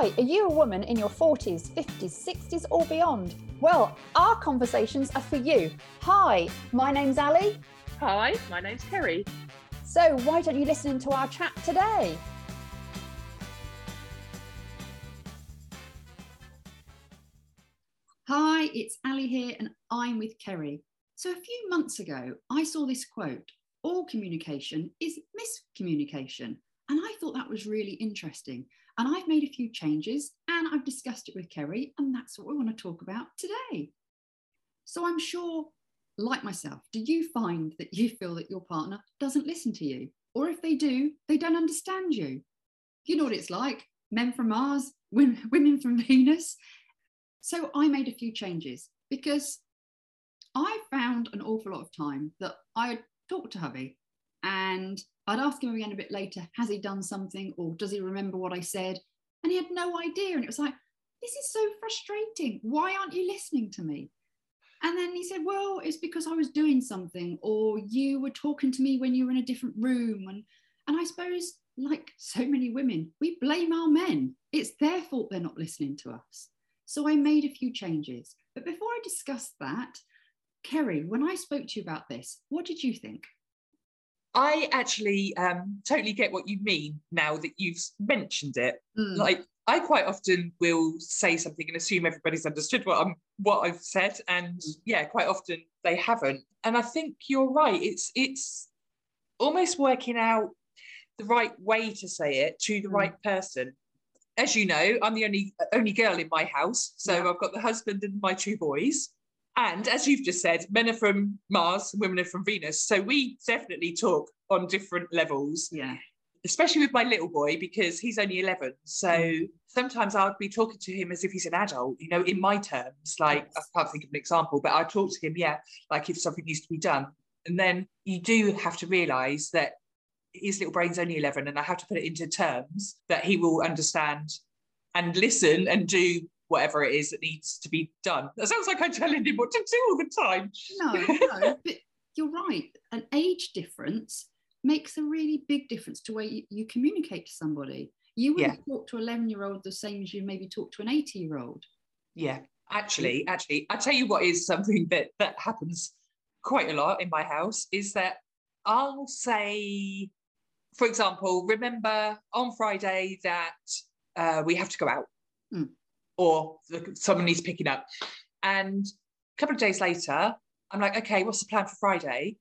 Hi, are you a woman in your 40s, 50s, 60s, or beyond? Well, our conversations are for you. Hi, my name's Ali. Hi, my name's Kerry. So, why don't you listen to our chat today? Hi, it's Ali here, and I'm with Kerry. So, a few months ago, I saw this quote All communication is miscommunication. And I thought that was really interesting. And I've made a few changes and I've discussed it with Kerry, and that's what we want to talk about today. So, I'm sure, like myself, do you find that you feel that your partner doesn't listen to you? Or if they do, they don't understand you? You know what it's like men from Mars, women from Venus. So I made a few changes because I found an awful lot of time that I would talk to hubby and I'd ask him again a bit later, has he done something or does he remember what I said? And he had no idea. And it was like, this is so frustrating. Why aren't you listening to me? And then he said, well, it's because I was doing something or you were talking to me when you were in a different room. And, and I suppose, like so many women, we blame our men. It's their fault they're not listening to us. So I made a few changes. But before I discuss that, Kerry, when I spoke to you about this, what did you think? I actually um, totally get what you mean now that you've mentioned it. Mm. Like I quite often will say something and assume everybody's understood what I'm what I've said, and mm. yeah, quite often they haven't. And I think you're right. It's it's almost working out the right way to say it to the mm. right person as you know, I'm the only only girl in my house, so yeah. I've got the husband and my two boys. And as you've just said, men are from Mars, women are from Venus. So we definitely talk on different levels. Yeah. Especially with my little boy, because he's only 11. So mm. sometimes I'll be talking to him as if he's an adult, you know, in my terms. Like, yes. I can't think of an example, but I talk to him, yeah, like if something needs to be done. And then you do have to realize that his little brain's only 11 and I have to put it into terms that he will understand and listen and do whatever it is that needs to be done. That sounds like I'm telling him what to do all the time. No, no, but you're right. An age difference makes a really big difference to where you, you communicate to somebody. You wouldn't yeah. talk to an 11 year old the same as you maybe talk to an 80 year old. Yeah, actually, actually, I tell you what is something that that happens quite a lot in my house is that I'll say for example, remember on Friday that uh, we have to go out mm. Or someone needs picking up. And a couple of days later, I'm like, okay, what's the plan for Friday?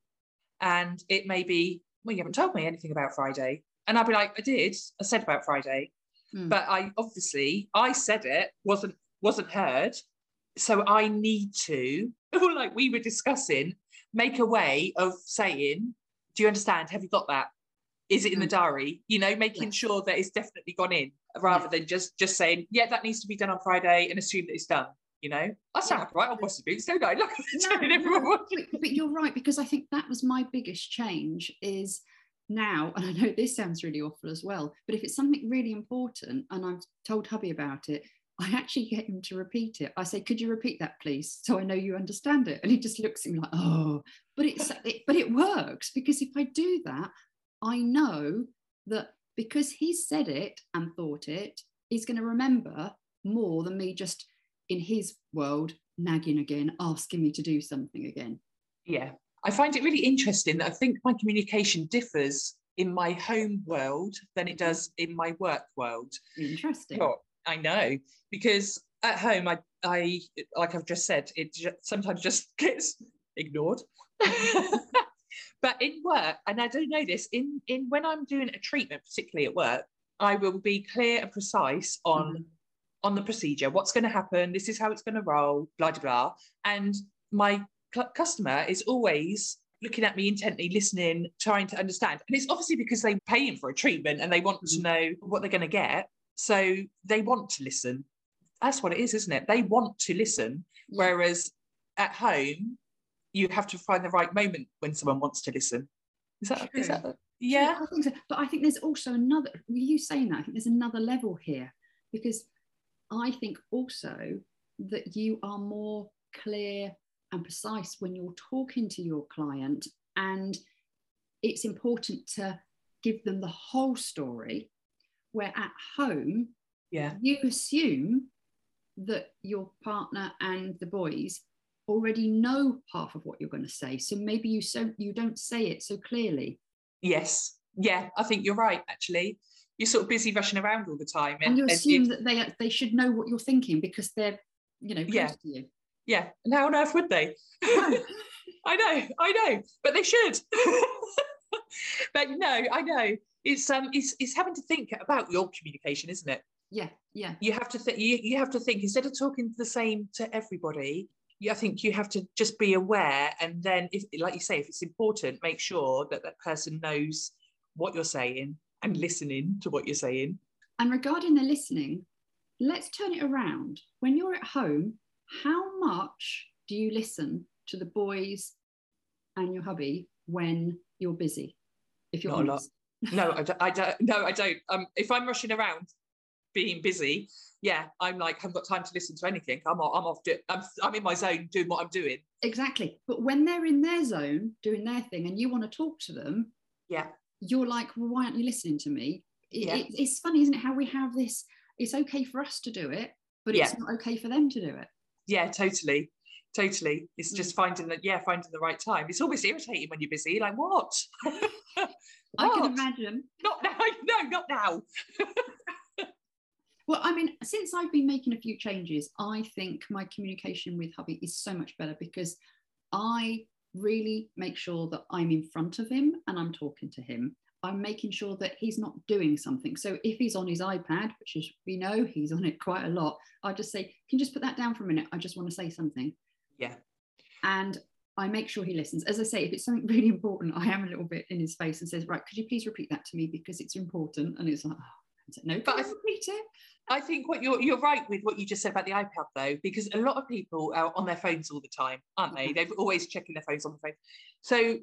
And it may be, well, you haven't told me anything about Friday. And I'll be like, I did. I said about Friday. Mm. But I obviously I said it, wasn't wasn't heard. So I need to, like we were discussing, make a way of saying, Do you understand? Have you got that? Is it in the mm. diary you know making yeah. sure that it's definitely gone in rather yeah. than just just saying yeah that needs to be done on friday and assume that it's done you know i sound like right on bossy boots don't i look no, no, but, but you're right because i think that was my biggest change is now and i know this sounds really awful as well but if it's something really important and i've told hubby about it I actually get him to repeat it. I say, "Could you repeat that, please, so I know you understand it?" And he just looks at me like, "Oh," but it's it, but it works because if I do that, I know that because he said it and thought it, he's going to remember more than me just in his world nagging again, asking me to do something again. Yeah. I find it really interesting that I think my communication differs in my home world than it does mm-hmm. in my work world. Interesting. Oh, I know because at home, I, I like I've just said, it sometimes just gets ignored. But in work, and I don't know this, in in when I'm doing a treatment, particularly at work, I will be clear and precise on mm-hmm. on the procedure, what's going to happen, this is how it's going to roll, blah blah blah. And my cl- customer is always looking at me intently, listening, trying to understand. And it's obviously because they're paying for a treatment and they want mm-hmm. to know what they're going to get. So they want to listen. That's what it is, isn't it? They want to listen. Whereas at home, you have to find the right moment when someone wants to listen. Is that, is that yeah? I think so. But I think there's also another, you saying that, I think there's another level here because I think also that you are more clear and precise when you're talking to your client and it's important to give them the whole story where at home Yeah. You assume that your partner and the boys already know half of what you're going to say. So maybe you so you don't say it so clearly. Yes. Yeah, I think you're right, actually. You're sort of busy rushing around all the time. And, you assume that they they should know what you're thinking because they're, you know, close Yeah. to you. Yeah. And how on earth would they? I know, I know, but they should. but no, I know. It's um it's it's having to think about your communication, isn't it? Yeah, yeah. You have to think you, you have to think instead of talking the same to everybody, I think you have to just be aware and then if like you say, if it's important, make sure that that person knows what you're saying and listening to what you're saying. And regarding the listening, let's turn it around. When you're at home, how much do you listen to the boys and your hubby when you're busy? If you're Not a lot. No, I don't, I don't no, I don't. Um if I'm rushing around being busy, yeah, I'm like, I haven't got time to listen to anything. I'm off, I'm off do, I'm I'm in my zone doing what I'm doing. Exactly. But when they're in their zone doing their thing and you want to talk to them, Yeah. you're like, well, why aren't you listening to me? It- Yeah. it- it's funny, isn't it? How we have this, it's okay for us to do it, but it's Yeah. not okay for them to do it. Yeah, totally. Totally. It's Mm. just finding that, yeah, finding the right time. It's always irritating when you're busy. Like, what? I can What? imagine. Not now. No, not now. Well, I mean, since I've been making a few changes, I think my communication with hubby is so much better because I really make sure that I'm in front of him and I'm talking to him. I'm making sure that he's not doing something. So if he's on his iPad, which is we know he's on it quite a lot, I just say, "Can you just put that down for a minute? I just want to say something." Yeah. And I make sure he listens. As I say, if it's something really important, I am a little bit in his face and says, "Right, could you please repeat that to me because it's important?" And it's like, oh, "No, But I repeat it." I think what you're you're right with what you just said about the iPad though, because a lot of people are on their phones all the time, aren't they? Mhm. They're always checking their phones on the phone. So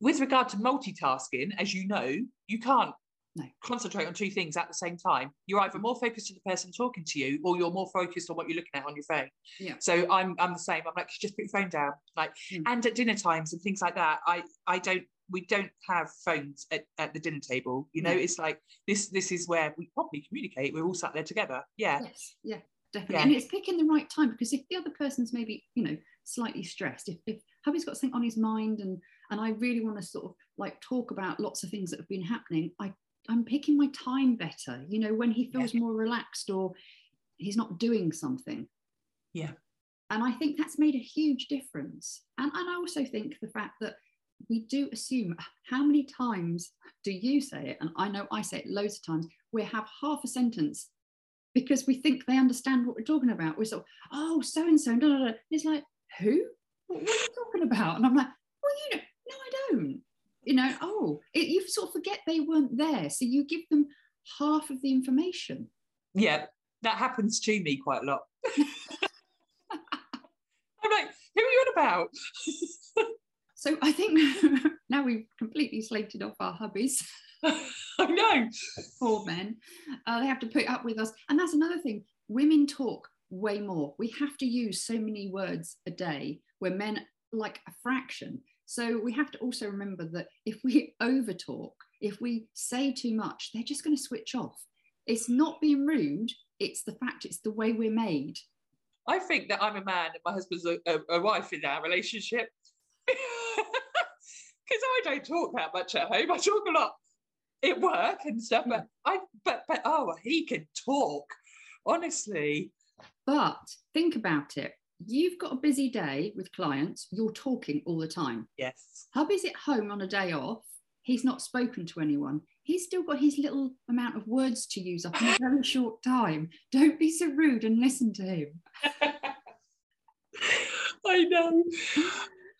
with regard to multitasking, as you know, you can't No. concentrate on two things at the same time. You're either more focused on the person talking to you or you're more focused on what you're looking at on your phone. Yeah. So I'm I'm the same. I'm like, just put your phone down. Like Mm. and at dinner times and things like that, I I don't we don't have phones at, at the dinner table. You know, No. it's like this this is where we properly communicate. We're all sat there together. Yeah. Yes, yeah, definitely. Yeah. And it's picking the right time because if the other person's maybe, you know, slightly stressed, if, if hubby's got something on his mind and and I really want to sort of like talk about lots of things that have been happening, I I'm picking my time better, you know, when he feels more relaxed or he's not doing something. Yeah. And I think that's made a huge difference. And, and I also think the fact that we do assume how many times do you say it? And I know I say it loads of times. We have half a sentence because we think they understand what we're talking about. We're sort of, oh, so and so, and it's like, who? What, what are you talking about? And I'm like, well, you know, no, I don't. You know, oh, it, you sort of forget they weren't there. So you give them half of the information. Yeah, that happens to me quite a lot. I'm like, who are you on about? So I think now we've completely slated off our hubbies. I know. poor men. Uh, they have to put up with us. And that's another thing. Women talk way more. We have to use so many words a day where men like a fraction. So we have to also remember that if we over talk, if we say too much, they're just going to switch off. It's not being rude, it's the fact it's the way we're made. I think that I'm a man and my husband's a, a, a wife in our relationship. Because I don't talk that much at home. I talk a lot at work and stuff, but I but but oh he can talk. Honestly. But think about it. You've got a busy day with clients, you're talking all the time. Yes. Hubby's at home on a day off. He's not spoken to anyone. He's still got his little amount of words to use up in a very short time. Don't be so rude and listen to him. I know.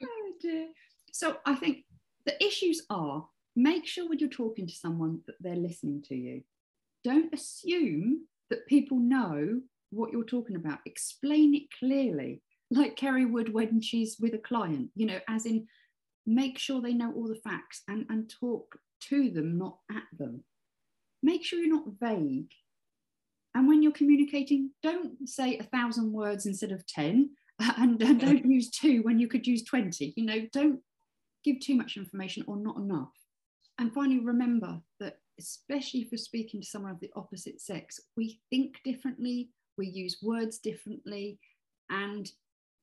Oh dear. So I think the issues are make sure when you're talking to someone that they're listening to you. Don't assume that people know what you're talking about. Explain it clearly, like Kerry would when she's with a client, you know, as in make sure they know all the facts and, and talk to them, not at them. Make sure you're not vague. And when you're communicating, don't say a thousand words instead of 10 and, and don't use two when you could use 20. You know, don't give too much information or not enough. And finally, remember that especially if you're speaking to someone of the opposite sex, we think differently, we use words differently, and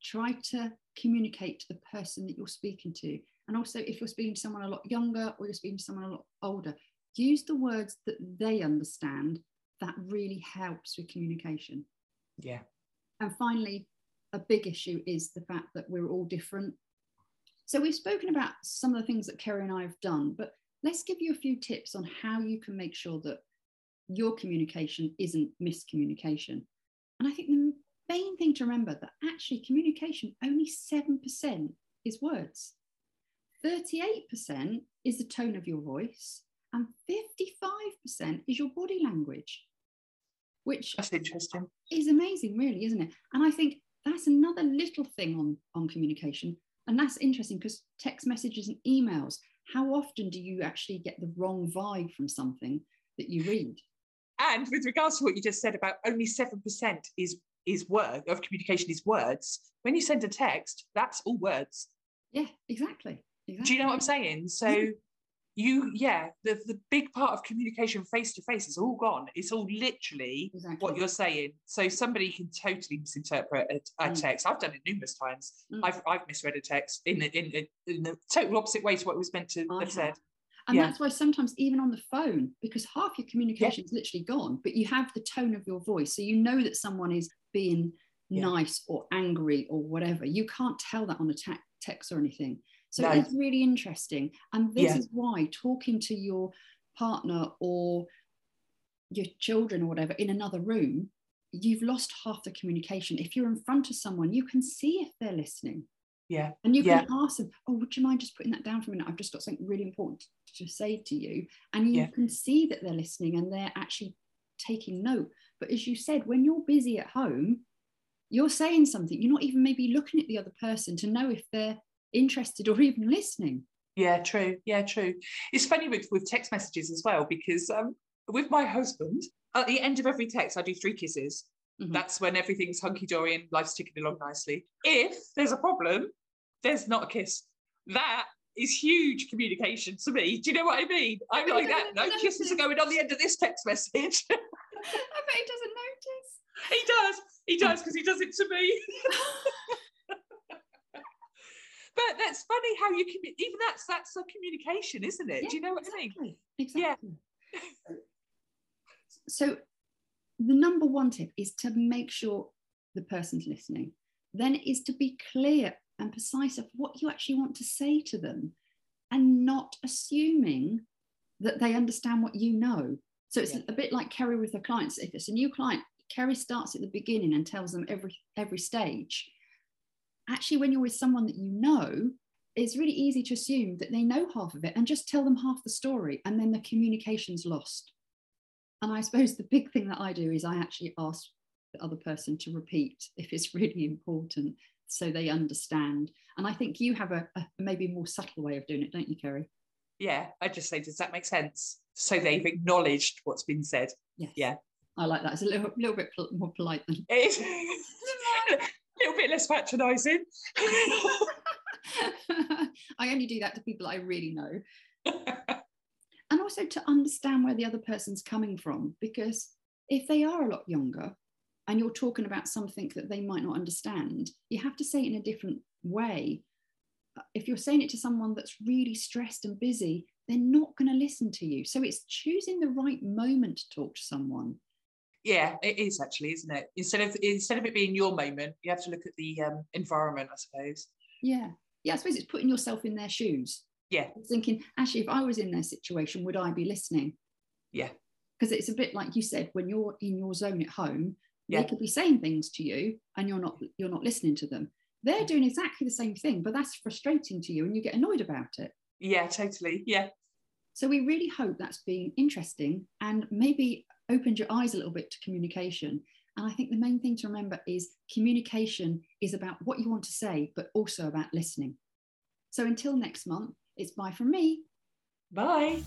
try to communicate to the person that you're speaking to. And also, if you're speaking to someone a lot younger or you're speaking to someone a lot older, use the words that they understand. That really helps with communication. Yeah. And finally, a big issue is the fact that we're all different. So we've spoken about some of the things that Kerry and I have done, but let's give you a few tips on how you can make sure that your communication isn't miscommunication. And I think the main thing to remember that actually communication only 7% is words. 38% is the tone of your voice and 55% is your body language which that's interesting is amazing really isn't it and i think that's another little thing on on communication and that's interesting because text messages and emails how often do you actually get the wrong vibe from something that you read? And with regards to what you just said about only 7% is is word of communication is words when you send a text that's all words. Yeah exactly, exactly. do you know what i'm saying? So you yeah the, the big part of communication face to face is all gone it's all literally exactly. what you're saying so somebody can totally misinterpret a, a mm. text i've done it numerous times mm. I've, I've misread a text in, in, in, the total opposite way to what it was meant to I have said and yeah. that's why sometimes even on the phone because half your communication yeah. is literally gone but you have the tone of your voice so you know that someone is being yeah. nice or angry or whatever you can't tell that on a te- text or anything so no. it's really interesting. And this yeah. is why talking to your partner or your children or whatever in another room, you've lost half the communication. If you're in front of someone, you can see if they're listening. Yeah. And you can yeah. ask them, Oh, would you mind just putting that down for a minute? I've just got something really important to say to you. And you yeah. can see that they're listening and they're actually taking note. But as you said, when you're busy at home, you're saying something, you're not even maybe looking at the other person to know if they're interested or even listening. Yeah, true. Yeah, true. It's funny with, with text messages as well because um, with my husband, at the end of every text, I do three kisses. Mm-hmm. That's when everything's hunky dory and life's ticking along nicely. If there's a problem, there's not a kiss. That is huge communication to me. Do you know what I mean? I'm like that. No kisses are going on the end of this text message. I bet he doesn't notice. He does. He does because he does it to me. that's funny how you can even that's that's a communication isn't it? Yeah, do you know what exactly, i mean? Exactly. Yeah. So the number one tip is to make sure the person's listening. Then is to be clear and precise of what you actually want to say to them and not assuming that they understand what you know. So it's yeah. a bit like kerry with her clients. If it's a new client kerry starts at the beginning and tells them every every stage actually, when you're with someone that you know, it's really easy to assume that they know half of it and just tell them half the story, and then the communication's lost. And I suppose the big thing that I do is I actually ask the other person to repeat if it's really important so they understand. And I think you have a, a maybe more subtle way of doing it, don't you, Kerry? Yeah, I just say, does that make sense? So they've acknowledged what's been said. Yes. Yeah. I like that. It's a little, little bit more polite than. little bit less patronising. I only do that to people I really know. and also to understand where the other person's coming from, because if they are a lot younger and you're talking about something that they might not understand, you have to say it in a different way. If you're saying it to someone that's really stressed and busy, they're not going to listen to you. So it's choosing the right moment to talk to someone yeah it is actually isn't it? Instead of instead of it being your moment you have to look at the um, environment i suppose. Yeah. Yeah i suppose it's putting yourself in their shoes. Yeah. Thinking actually if i was in their situation would i be listening? Yeah. Because it's a bit like you said when you're in your zone at home yeah. they could be saying things to you and you're not you're not listening to them. They're doing exactly the same thing but that's frustrating to you and you get annoyed about it. Yeah totally. Yeah. So we really hope that's been interesting and maybe opened your eyes a little bit to communication. And I think the main thing to remember is communication is about what you want to say, but also about listening. So until next month, it's bye from me. Bye.